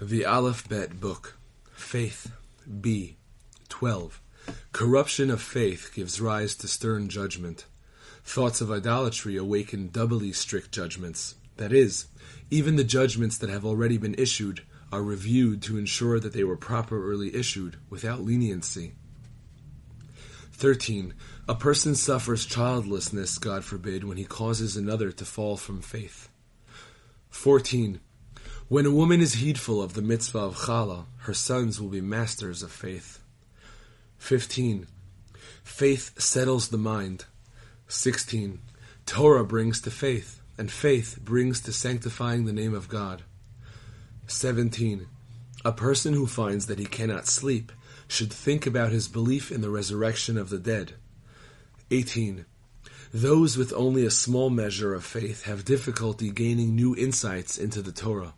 The Aleph Bet Book, Faith, B. 12. Corruption of faith gives rise to stern judgment. Thoughts of idolatry awaken doubly strict judgments. That is, even the judgments that have already been issued are reviewed to ensure that they were properly issued without leniency. 13. A person suffers childlessness, God forbid, when he causes another to fall from faith. 14. When a woman is heedful of the mitzvah of challah, her sons will be masters of faith. 15. Faith settles the mind. 16. Torah brings to faith, and faith brings to sanctifying the name of God. 17. A person who finds that he cannot sleep should think about his belief in the resurrection of the dead. 18. Those with only a small measure of faith have difficulty gaining new insights into the Torah.